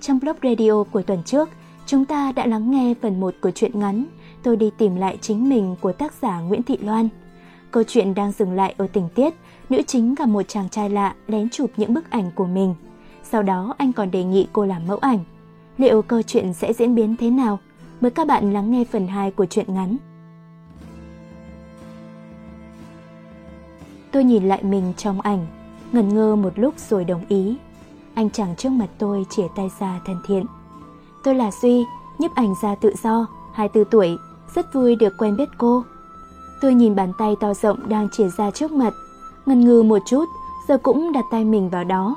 Trong blog radio của tuần trước, chúng ta đã lắng nghe phần 1 của truyện ngắn Tôi đi tìm lại chính mình của tác giả Nguyễn Thị Loan. Câu chuyện đang dừng lại ở tình tiết, nữ chính gặp một chàng trai lạ lén chụp những bức ảnh của mình. Sau đó anh còn đề nghị cô làm mẫu ảnh. Liệu câu chuyện sẽ diễn biến thế nào? Mời các bạn lắng nghe phần 2 của truyện ngắn. Tôi nhìn lại mình trong ảnh, ngần ngơ một lúc rồi đồng ý. Anh chàng trước mặt tôi chìa tay ra thân thiện. Tôi là Duy, nhiếp ảnh gia tự do, 24 tuổi, rất vui được quen biết cô. Tôi nhìn bàn tay to rộng đang chìa ra trước mặt, ngần ngừ một chút, giờ cũng đặt tay mình vào đó.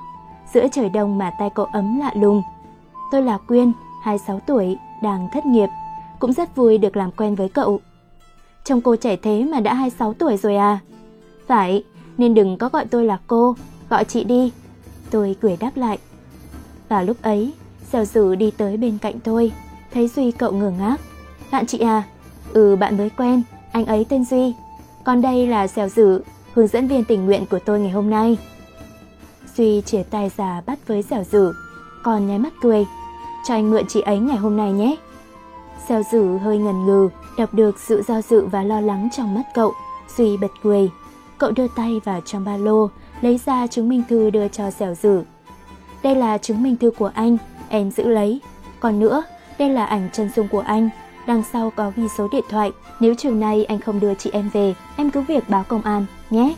Giữa trời đông mà tay cậu ấm lạ lùng. Tôi là Quyên, 26 tuổi, đang thất nghiệp, cũng rất vui được làm quen với cậu. Trông cô trẻ thế mà đã 26 tuổi rồi à? Phải, nên đừng có gọi tôi là cô, gọi chị đi. Tôi cười đáp lại. và lúc ấy, Gieo Dữ đi tới bên cạnh tôi, thấy Duy cậu ngừng ngác. Bạn chị à? Ừ, bạn mới quen, anh ấy tên Duy. Còn đây là Gieo Dữ, hướng dẫn viên tình nguyện của tôi ngày hôm nay. Duy chìa tay ra bắt với Gieo Dữ, còn nháy mắt cười. Cho anh mượn chị ấy ngày hôm nay nhé. Gieo Dữ hơi ngần ngừ, đọc được sự do dự và lo lắng trong mắt cậu. Duy bật cười. Cậu đưa tay vào trong ba lô, lấy ra chứng minh thư đưa cho Gieo Dữ. Đây là chứng minh thư của anh, em giữ lấy. Còn nữa, đây là ảnh chân dung của anh, đằng sau có ghi số điện thoại. Nếu chiều nay anh không đưa chị em về, em cứ việc báo công an, nhé.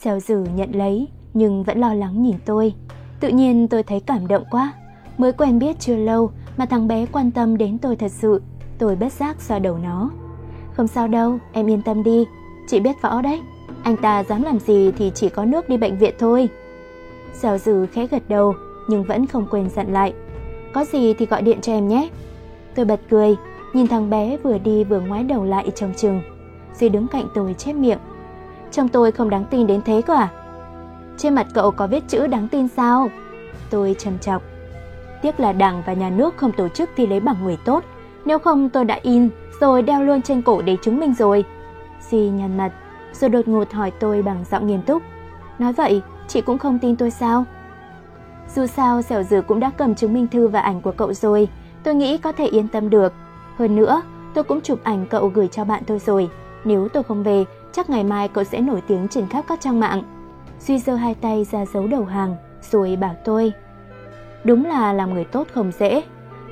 Xèo dử nhận lấy, nhưng vẫn lo lắng nhìn tôi. Tự nhiên tôi thấy cảm động quá. Mới quen biết chưa lâu mà thằng bé quan tâm đến tôi thật sự. Tôi bất giác xoa đầu nó. Không sao đâu, em yên tâm đi. Chị biết võ đấy. Anh ta dám làm gì thì chỉ có nước đi bệnh viện thôi. Xèo dư khẽ gật đầu, nhưng vẫn không quên dặn lại. Có gì thì gọi điện cho em nhé. Tôi bật cười, nhìn thằng bé vừa đi vừa ngoái đầu lại trong chừng. Duy đứng cạnh tôi chép miệng. Trong tôi không đáng tin đến thế cơ à? Trên mặt cậu có viết chữ đáng tin sao? Tôi trầm trọng. Tiếc là đảng và nhà nước không tổ chức thi lấy bằng người tốt. Nếu không tôi đã in rồi đeo luôn trên cổ để chứng minh rồi. Duy nhăn mặt, rồi đột ngột hỏi tôi bằng giọng nghiêm túc. Nói vậy, chị cũng không tin tôi sao? Dù sao, Dẻo dừa cũng đã cầm chứng minh thư và ảnh của cậu rồi, tôi nghĩ có thể yên tâm được. Hơn nữa, tôi cũng chụp ảnh cậu gửi cho bạn tôi rồi. Nếu tôi không về, chắc ngày mai cậu sẽ nổi tiếng trên khắp các trang mạng. Duy giơ hai tay ra giấu đầu hàng, rồi bảo tôi. Đúng là làm người tốt không dễ.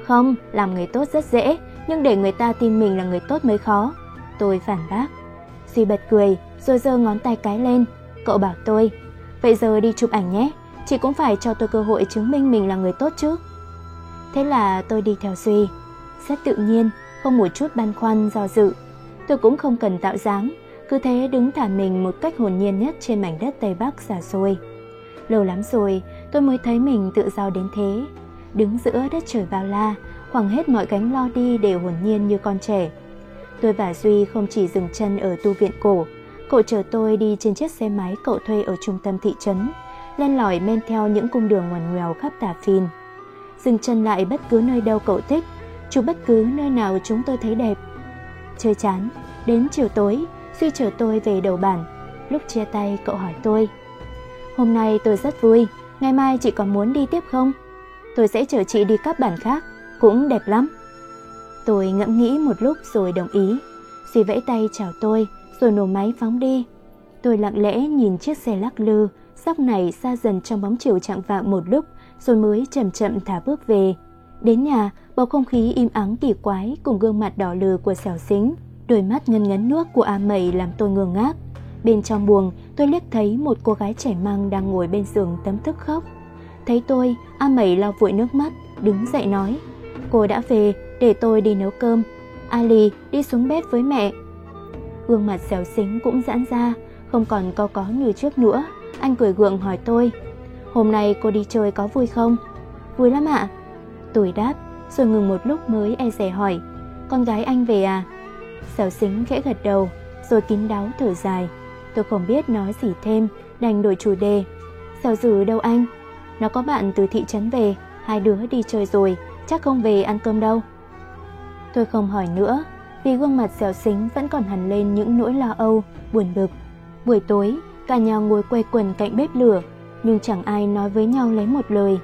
Không, làm người tốt rất dễ, nhưng để người ta tin mình là người tốt mới khó. Tôi phản bác. Duy bật cười, rồi giơ ngón tay cái lên. Cậu bảo tôi, vậy giờ đi chụp ảnh nhé chị cũng phải cho tôi cơ hội chứng minh mình là người tốt chứ. Thế là tôi đi theo Duy, rất tự nhiên, không một chút băn khoăn do dự. Tôi cũng không cần tạo dáng, cứ thế đứng thả mình một cách hồn nhiên nhất trên mảnh đất Tây Bắc xa xôi. Lâu lắm rồi, tôi mới thấy mình tự do đến thế. Đứng giữa đất trời bao la, khoảng hết mọi gánh lo đi đều hồn nhiên như con trẻ. Tôi và Duy không chỉ dừng chân ở tu viện cổ, cậu chở tôi đi trên chiếc xe máy cậu thuê ở trung tâm thị trấn, len lỏi men theo những cung đường ngoằn ngoèo khắp tà phìn. Dừng chân lại bất cứ nơi đâu cậu thích, chụp bất cứ nơi nào chúng tôi thấy đẹp. Chơi chán, đến chiều tối, Duy chở tôi về đầu bản. Lúc chia tay cậu hỏi tôi, Hôm nay tôi rất vui, ngày mai chị còn muốn đi tiếp không? Tôi sẽ chở chị đi các bản khác, cũng đẹp lắm. Tôi ngẫm nghĩ một lúc rồi đồng ý. Duy vẫy tay chào tôi, rồi nổ máy phóng đi. Tôi lặng lẽ nhìn chiếc xe lắc lư, Sóc này xa dần trong bóng chiều chạng vạng một lúc, rồi mới chậm chậm thả bước về. Đến nhà, bầu không khí im ắng kỳ quái cùng gương mặt đỏ lừ của xẻo xính. Đôi mắt ngân ngấn nước của A Mẩy làm tôi ngơ ngác. Bên trong buồng, tôi liếc thấy một cô gái trẻ măng đang ngồi bên giường tấm thức khóc. Thấy tôi, A Mẩy lau vội nước mắt, đứng dậy nói. Cô đã về, để tôi đi nấu cơm. Ali, đi xuống bếp với mẹ. Gương mặt xéo xính cũng giãn ra, không còn co có như trước nữa. Anh cười gượng hỏi tôi Hôm nay cô đi chơi có vui không? Vui lắm ạ Tôi đáp Rồi ngừng một lúc mới e rẻ hỏi Con gái anh về à? Xéo xính khẽ gật đầu Rồi kín đáo thở dài Tôi không biết nói gì thêm Đành đổi chủ đề Xéo dữ đâu anh? Nó có bạn từ thị trấn về Hai đứa đi chơi rồi Chắc không về ăn cơm đâu Tôi không hỏi nữa vì gương mặt xẻo xính vẫn còn hẳn lên những nỗi lo âu, buồn bực Buổi tối, cả nhà ngồi quay quần cạnh bếp lửa, nhưng chẳng ai nói với nhau lấy một lời.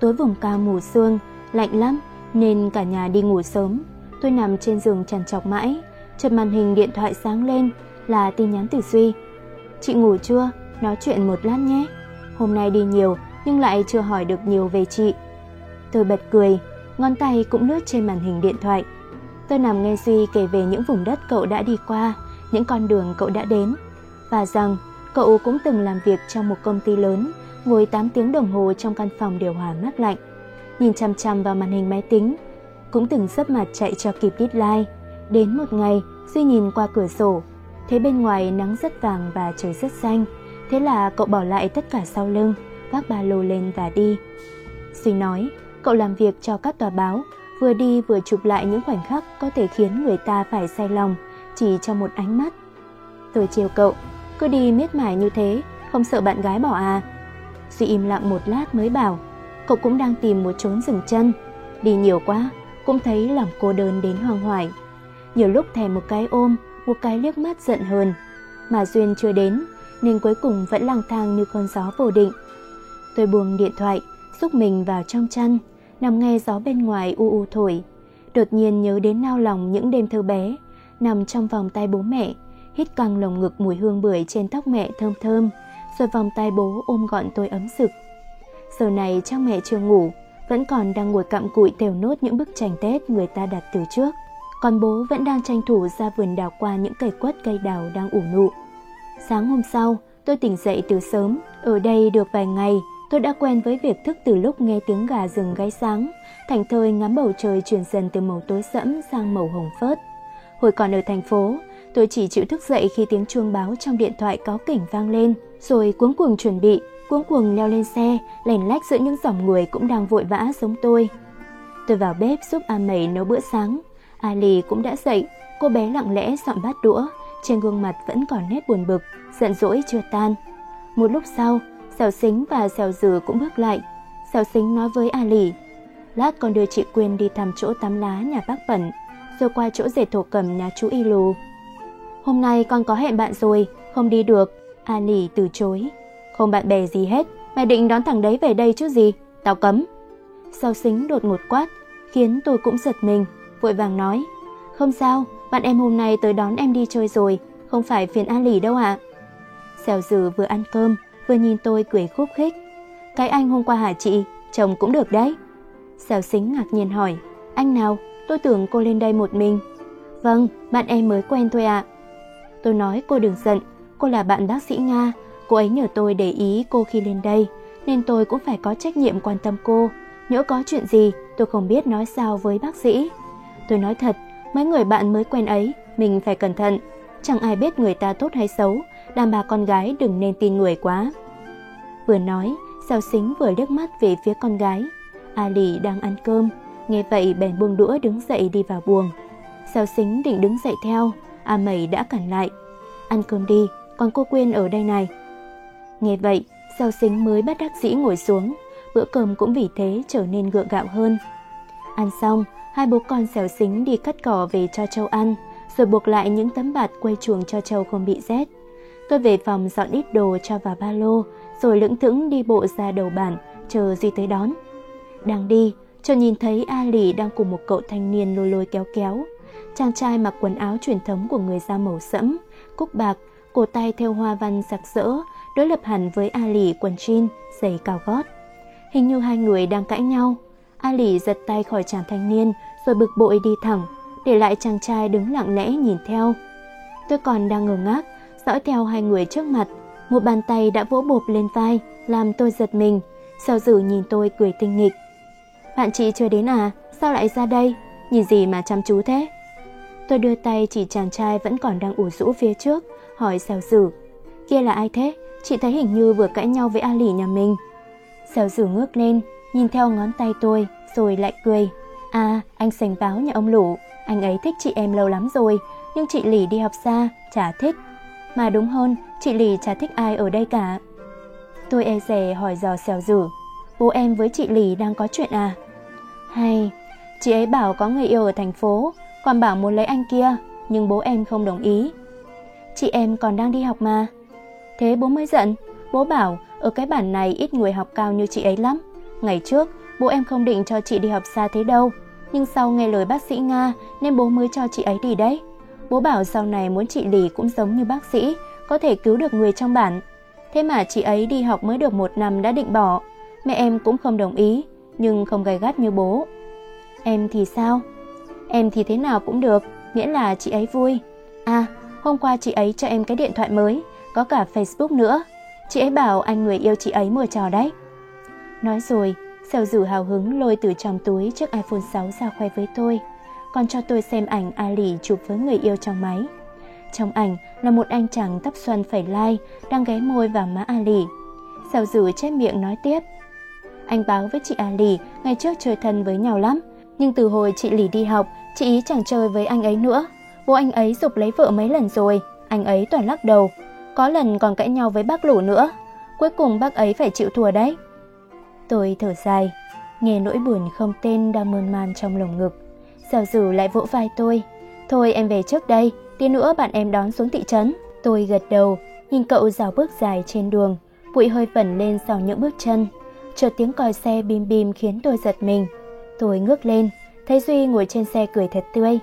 Tối vùng cao mù sương, lạnh lắm, nên cả nhà đi ngủ sớm. Tôi nằm trên giường trằn trọc mãi, chợt màn hình điện thoại sáng lên là tin nhắn từ Duy. Chị ngủ chưa? Nói chuyện một lát nhé. Hôm nay đi nhiều nhưng lại chưa hỏi được nhiều về chị. Tôi bật cười, ngón tay cũng lướt trên màn hình điện thoại. Tôi nằm nghe Duy kể về những vùng đất cậu đã đi qua, những con đường cậu đã đến, và rằng cậu cũng từng làm việc trong một công ty lớn, ngồi 8 tiếng đồng hồ trong căn phòng điều hòa mát lạnh, nhìn chăm chăm vào màn hình máy tính, cũng từng sấp mặt chạy cho kịp deadline. Đến một ngày, Duy nhìn qua cửa sổ, thấy bên ngoài nắng rất vàng và trời rất xanh, thế là cậu bỏ lại tất cả sau lưng, vác ba lô lên và đi. Duy nói, cậu làm việc cho các tòa báo, vừa đi vừa chụp lại những khoảnh khắc có thể khiến người ta phải say lòng chỉ trong một ánh mắt. Tôi chiều cậu, cứ đi miết mải như thế, không sợ bạn gái bỏ à? Duy im lặng một lát mới bảo, cậu cũng đang tìm một chốn dừng chân. Đi nhiều quá, cũng thấy lòng cô đơn đến hoang hoài. Nhiều lúc thèm một cái ôm, một cái liếc mắt giận hờn. Mà duyên chưa đến, nên cuối cùng vẫn lang thang như con gió vô định. Tôi buông điện thoại, xúc mình vào trong chăn, nằm nghe gió bên ngoài u u thổi. Đột nhiên nhớ đến nao lòng những đêm thơ bé, nằm trong vòng tay bố mẹ, hít căng lồng ngực mùi hương bưởi trên tóc mẹ thơm thơm, rồi vòng tay bố ôm gọn tôi ấm sực. Giờ này chắc mẹ chưa ngủ, vẫn còn đang ngồi cặm cụi tèo nốt những bức tranh Tết người ta đặt từ trước. Còn bố vẫn đang tranh thủ ra vườn đào qua những cây quất cây đào đang ủ nụ. Sáng hôm sau, tôi tỉnh dậy từ sớm. Ở đây được vài ngày, tôi đã quen với việc thức từ lúc nghe tiếng gà rừng gáy sáng, thành thơi ngắm bầu trời chuyển dần từ màu tối sẫm sang màu hồng phớt. Hồi còn ở thành phố, tôi chỉ chịu thức dậy khi tiếng chuông báo trong điện thoại có cảnh vang lên, rồi cuống cuồng chuẩn bị, cuống cuồng leo lên xe, lèn lách giữa những dòng người cũng đang vội vã giống tôi. Tôi vào bếp giúp A Mẩy nấu bữa sáng. Ali cũng đã dậy, cô bé lặng lẽ dọn bát đũa, trên gương mặt vẫn còn nét buồn bực, giận dỗi chưa tan. Một lúc sau, Xèo Xính và Xèo dừa cũng bước lại. Xèo Xính nói với A lì: lát con đưa chị Quyên đi thăm chỗ tắm lá nhà bác Bẩn, rồi qua chỗ dệt thổ cầm nhà chú Y Lù. Hôm nay con có hẹn bạn rồi, không đi được. A lì từ chối. Không bạn bè gì hết, mày định đón thằng đấy về đây chứ gì, tao cấm. Sao xính đột ngột quát, khiến tôi cũng giật mình, vội vàng nói. Không sao, bạn em hôm nay tới đón em đi chơi rồi, không phải phiền A lì đâu ạ. À. Xèo dừ vừa ăn cơm, vừa nhìn tôi cười khúc khích. Cái anh hôm qua hả chị, chồng cũng được đấy. Xèo xính ngạc nhiên hỏi, anh nào, tôi tưởng cô lên đây một mình. Vâng, bạn em mới quen thôi ạ. À. Tôi nói cô đừng giận, cô là bạn bác sĩ Nga, cô ấy nhờ tôi để ý cô khi lên đây, nên tôi cũng phải có trách nhiệm quan tâm cô. Nhỡ có chuyện gì, tôi không biết nói sao với bác sĩ. Tôi nói thật, mấy người bạn mới quen ấy, mình phải cẩn thận. Chẳng ai biết người ta tốt hay xấu, đàn bà con gái đừng nên tin người quá. Vừa nói, Sao Xính vừa liếc mắt về phía con gái. Ali đang ăn cơm, nghe vậy bèn buông đũa đứng dậy đi vào buồng. Sao Xính định đứng dậy theo, A Mẩy đã cản lại. Ăn cơm đi, còn cô quên ở đây này. Nghe vậy, Sao Xính mới bắt đắc dĩ ngồi xuống, bữa cơm cũng vì thế trở nên gượng gạo hơn. Ăn xong, hai bố con xèo xính đi cắt cỏ về cho châu ăn, rồi buộc lại những tấm bạt quay chuồng cho châu không bị rét. Tôi về phòng dọn ít đồ cho vào ba lô, rồi lững thững đi bộ ra đầu bản, chờ Duy tới đón. Đang đi, cho nhìn thấy A Lì đang cùng một cậu thanh niên lôi lôi kéo kéo. Chàng trai mặc quần áo truyền thống của người da màu sẫm, cúc bạc, cổ tay theo hoa văn sặc sỡ, đối lập hẳn với A Lì quần jean, giày cao gót. Hình như hai người đang cãi nhau. A Lì giật tay khỏi chàng thanh niên rồi bực bội đi thẳng, để lại chàng trai đứng lặng lẽ nhìn theo. Tôi còn đang ngờ ngác, dõi theo hai người trước mặt. Một bàn tay đã vỗ bộp lên vai, làm tôi giật mình. Sao dử nhìn tôi cười tinh nghịch. Bạn chị chưa đến à? Sao lại ra đây? Nhìn gì mà chăm chú thế? Tôi đưa tay chỉ chàng trai vẫn còn đang ủ rũ phía trước, hỏi sao dử. Kia là ai thế? Chị thấy hình như vừa cãi nhau với A lì nhà mình. Sao dử ngước lên, nhìn theo ngón tay tôi, rồi lại cười. À, anh sành báo nhà ông Lũ, anh ấy thích chị em lâu lắm rồi, nhưng chị lì đi học xa, chả thích. Mà đúng hơn, chị lì chả thích ai ở đây cả. Tôi e rè hỏi dò xèo dử, bố em với chị lì đang có chuyện à? Hay, chị ấy bảo có người yêu ở thành phố, còn bảo muốn lấy anh kia, nhưng bố em không đồng ý. Chị em còn đang đi học mà. Thế bố mới giận. Bố bảo ở cái bản này ít người học cao như chị ấy lắm. Ngày trước, bố em không định cho chị đi học xa thế đâu. Nhưng sau nghe lời bác sĩ Nga nên bố mới cho chị ấy đi đấy. Bố bảo sau này muốn chị Lì cũng giống như bác sĩ, có thể cứu được người trong bản. Thế mà chị ấy đi học mới được một năm đã định bỏ. Mẹ em cũng không đồng ý, nhưng không gay gắt như bố. Em thì sao? Em thì thế nào cũng được, miễn là chị ấy vui. À, hôm qua chị ấy cho em cái điện thoại mới, có cả Facebook nữa. Chị ấy bảo anh người yêu chị ấy mua trò đấy. Nói rồi, Sèo rủ hào hứng lôi từ trong túi chiếc iPhone 6 ra khoe với tôi, còn cho tôi xem ảnh Ali chụp với người yêu trong máy. Trong ảnh là một anh chàng tóc xoăn phẩy lai đang ghé môi vào má Ali. Sao rủ chép miệng nói tiếp. Anh báo với chị Ali ngày trước chơi thân với nhau lắm, nhưng từ hồi chị Lì đi học, chị ý chẳng chơi với anh ấy nữa. Bố anh ấy dục lấy vợ mấy lần rồi, anh ấy toàn lắc đầu. Có lần còn cãi nhau với bác lũ nữa. Cuối cùng bác ấy phải chịu thua đấy. Tôi thở dài, nghe nỗi buồn không tên đang mơn man trong lồng ngực. Giảo dử lại vỗ vai tôi. Thôi em về trước đây, tí nữa bạn em đón xuống thị trấn. Tôi gật đầu, nhìn cậu dào bước dài trên đường, bụi hơi vẩn lên sau những bước chân. Chợt tiếng còi xe bim bim khiến tôi giật mình. Tôi ngước lên, thấy Duy ngồi trên xe cười thật tươi.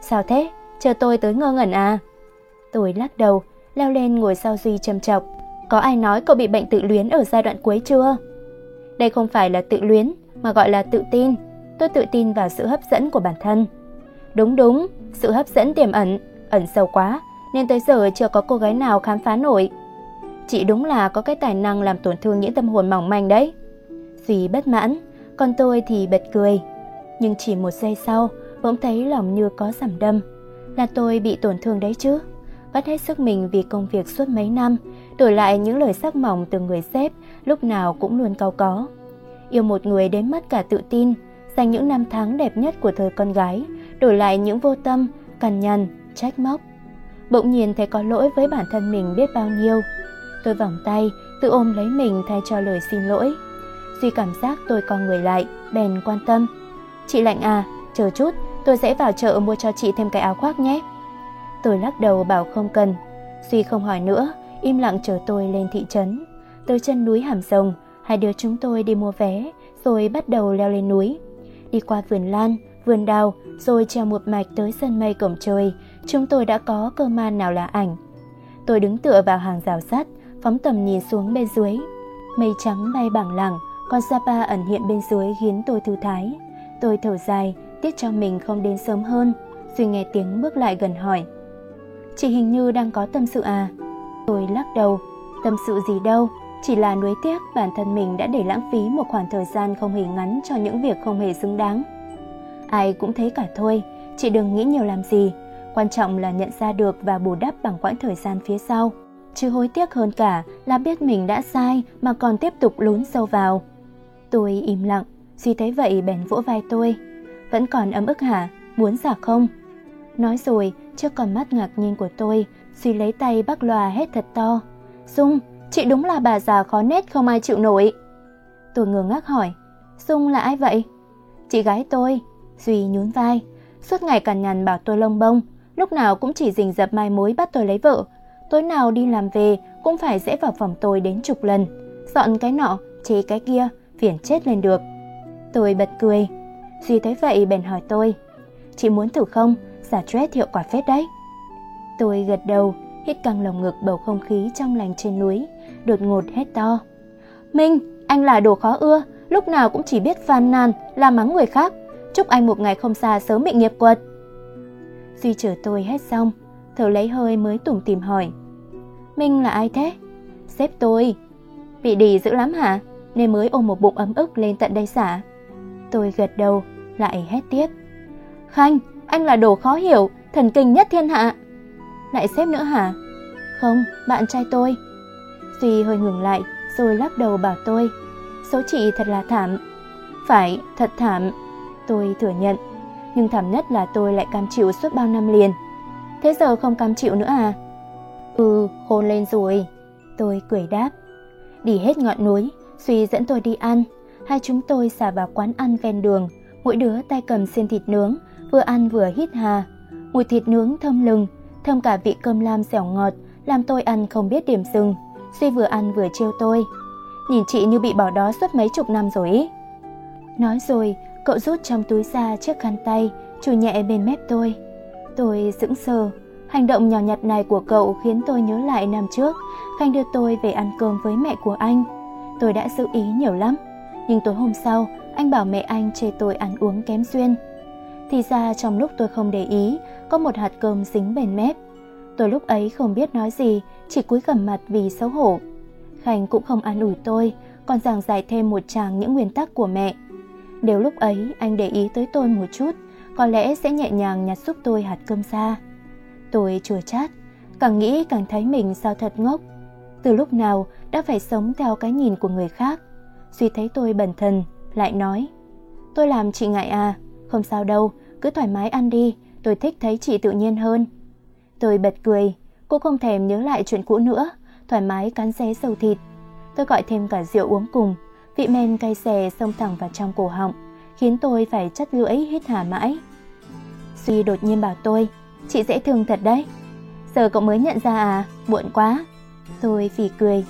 Sao thế? Chờ tôi tới ngơ ngẩn à? Tôi lắc đầu, leo lên ngồi sau Duy trầm chọc. Có ai nói cậu bị bệnh tự luyến ở giai đoạn cuối chưa? Đây không phải là tự luyến, mà gọi là tự tin. Tôi tự tin vào sự hấp dẫn của bản thân. Đúng đúng, sự hấp dẫn tiềm ẩn, ẩn sâu quá, nên tới giờ chưa có cô gái nào khám phá nổi. Chị đúng là có cái tài năng làm tổn thương những tâm hồn mỏng manh đấy. Duy bất mãn, còn tôi thì bật cười. Nhưng chỉ một giây sau, bỗng thấy lòng như có giảm đâm. Là tôi bị tổn thương đấy chứ. Vắt hết sức mình vì công việc suốt mấy năm, đổi lại những lời sắc mỏng từ người sếp lúc nào cũng luôn cao có. Yêu một người đến mất cả tự tin, dành những năm tháng đẹp nhất của thời con gái, đổi lại những vô tâm, cằn nhằn, trách móc. Bỗng nhiên thấy có lỗi với bản thân mình biết bao nhiêu. Tôi vòng tay, tự ôm lấy mình thay cho lời xin lỗi. Duy cảm giác tôi con người lại, bèn quan tâm. Chị lạnh à, chờ chút, tôi sẽ vào chợ mua cho chị thêm cái áo khoác nhé. Tôi lắc đầu bảo không cần. Duy không hỏi nữa, im lặng chờ tôi lên thị trấn. Tới chân núi Hàm Rồng, hai đứa chúng tôi đi mua vé, rồi bắt đầu leo lên núi. Đi qua vườn lan, vườn đào, rồi treo một mạch tới sân mây cổng trời, chúng tôi đã có cơ man nào là ảnh. Tôi đứng tựa vào hàng rào sắt, phóng tầm nhìn xuống bên dưới. Mây trắng bay bảng lẳng, con Sapa ẩn hiện bên dưới khiến tôi thư thái. Tôi thở dài, tiếc cho mình không đến sớm hơn. Duy nghe tiếng bước lại gần hỏi. Chị hình như đang có tâm sự à? Tôi lắc đầu, tâm sự gì đâu, chỉ là nuối tiếc bản thân mình đã để lãng phí một khoảng thời gian không hề ngắn cho những việc không hề xứng đáng. Ai cũng thấy cả thôi, chị đừng nghĩ nhiều làm gì, quan trọng là nhận ra được và bù đắp bằng quãng thời gian phía sau. Chứ hối tiếc hơn cả là biết mình đã sai mà còn tiếp tục lún sâu vào. Tôi im lặng, suy thấy vậy bèn vỗ vai tôi. Vẫn còn ấm ức hả? Muốn giả không? Nói rồi, trước con mắt ngạc nhiên của tôi, suy lấy tay bắt loa hết thật to. Dung, chị đúng là bà già khó nết không ai chịu nổi. Tôi ngơ ngác hỏi, Dung là ai vậy? Chị gái tôi, Duy nhún vai, suốt ngày cằn nhằn bảo tôi lông bông, lúc nào cũng chỉ rình rập mai mối bắt tôi lấy vợ. Tối nào đi làm về cũng phải dễ vào phòng tôi đến chục lần, dọn cái nọ, chế cái kia, phiền chết lên được. Tôi bật cười, Duy thấy vậy bèn hỏi tôi, chị muốn thử không, giả stress hiệu quả phết đấy. Tôi gật đầu, hít căng lồng ngực bầu không khí trong lành trên núi, đột ngột hét to. Minh, anh là đồ khó ưa, lúc nào cũng chỉ biết phàn nàn, la mắng người khác. Chúc anh một ngày không xa sớm bị nghiệp quật. Duy chờ tôi hết xong, thở lấy hơi mới tủm tìm hỏi. Minh là ai thế? Sếp tôi. Bị đì dữ lắm hả? Nên mới ôm một bụng ấm ức lên tận đây xả. Tôi gật đầu, lại hét tiếp. Khanh, anh là đồ khó hiểu, thần kinh nhất thiên hạ. Lại sếp nữa hả? Không, bạn trai tôi. Duy hơi ngừng lại, rồi lắc đầu bảo tôi. Số chị thật là thảm. Phải, thật thảm. Tôi thừa nhận. Nhưng thảm nhất là tôi lại cam chịu suốt bao năm liền. Thế giờ không cam chịu nữa à? Ừ, khôn lên rồi. Tôi cười đáp. Đi hết ngọn núi, Duy dẫn tôi đi ăn. Hai chúng tôi xả vào quán ăn ven đường, mỗi đứa tay cầm xiên thịt nướng, vừa ăn vừa hít hà. Mùi thịt nướng thơm lừng, thơm cả vị cơm lam dẻo ngọt, làm tôi ăn không biết điểm dừng. Duy vừa ăn vừa trêu tôi. Nhìn chị như bị bỏ đó suốt mấy chục năm rồi ý. Nói rồi, cậu rút trong túi ra chiếc khăn tay, chùi nhẹ bên mép tôi. Tôi sững sờ. Hành động nhỏ nhặt này của cậu khiến tôi nhớ lại năm trước, Khanh đưa tôi về ăn cơm với mẹ của anh. Tôi đã giữ ý nhiều lắm, nhưng tối hôm sau, anh bảo mẹ anh chê tôi ăn uống kém duyên. Thì ra trong lúc tôi không để ý, có một hạt cơm dính bên mép. Tôi lúc ấy không biết nói gì, chỉ cúi gầm mặt vì xấu hổ. Khanh cũng không an ủi tôi, còn giảng giải thêm một tràng những nguyên tắc của mẹ. Nếu lúc ấy anh để ý tới tôi một chút, có lẽ sẽ nhẹ nhàng nhặt giúp tôi hạt cơm ra. Tôi chùa chát, càng nghĩ càng thấy mình sao thật ngốc. Từ lúc nào đã phải sống theo cái nhìn của người khác. Duy thấy tôi bần thần, lại nói Tôi làm chị ngại à, không sao đâu, cứ thoải mái ăn đi, tôi thích thấy chị tự nhiên hơn. Tôi bật cười, cô không thèm nhớ lại chuyện cũ nữa, thoải mái cắn xé sầu thịt. Tôi gọi thêm cả rượu uống cùng, vị men cay xè xông thẳng vào trong cổ họng, khiến tôi phải chất lưỡi hít hà mãi. suy đột nhiên bảo tôi, chị dễ thương thật đấy. Giờ cậu mới nhận ra à, muộn quá. Tôi phì cười,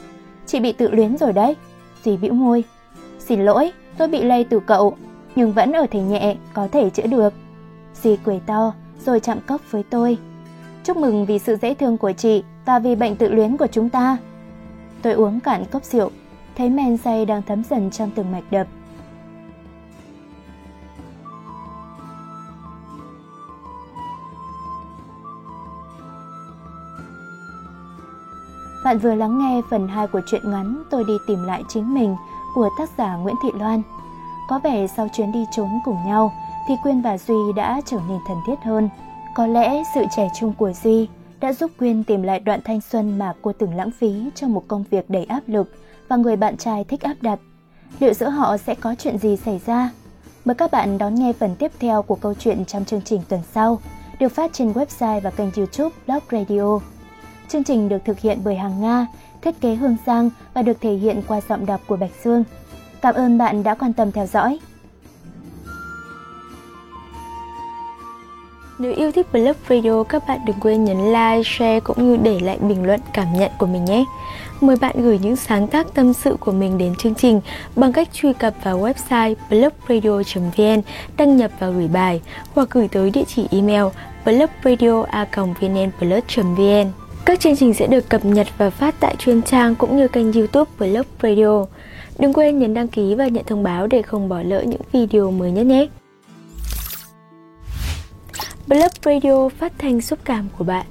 chị bị tự luyến rồi đấy. suy bĩu môi, xin lỗi, tôi bị lây từ cậu, nhưng vẫn ở thể nhẹ, có thể chữa được. suy cười to, rồi chạm cốc với tôi. Chúc mừng vì sự dễ thương của chị và vì bệnh tự luyến của chúng ta. Tôi uống cạn cốc rượu, thấy men say đang thấm dần trong từng mạch đập. Bạn vừa lắng nghe phần 2 của truyện ngắn Tôi đi tìm lại chính mình của tác giả Nguyễn Thị Loan. Có vẻ sau chuyến đi trốn cùng nhau thì Quyên và Duy đã trở nên thân thiết hơn. Có lẽ sự trẻ trung của Duy đã giúp Quyên tìm lại đoạn thanh xuân mà cô từng lãng phí trong một công việc đầy áp lực và người bạn trai thích áp đặt. Liệu giữa họ sẽ có chuyện gì xảy ra? Mời các bạn đón nghe phần tiếp theo của câu chuyện trong chương trình tuần sau, được phát trên website và kênh youtube Blog Radio. Chương trình được thực hiện bởi Hàng Nga, thiết kế Hương Giang và được thể hiện qua giọng đọc của Bạch Dương. Cảm ơn bạn đã quan tâm theo dõi. Nếu yêu thích Blog Radio, các bạn đừng quên nhấn like, share cũng như để lại bình luận cảm nhận của mình nhé. Mời bạn gửi những sáng tác tâm sự của mình đến chương trình bằng cách truy cập vào website blogradio.vn, đăng nhập và gửi bài hoặc gửi tới địa chỉ email blogradio.vnplus.vn. Các chương trình sẽ được cập nhật và phát tại chuyên trang cũng như kênh youtube Blog Radio. Đừng quên nhấn đăng ký và nhận thông báo để không bỏ lỡ những video mới nhất nhé. Blog Radio phát thanh xúc cảm của bạn.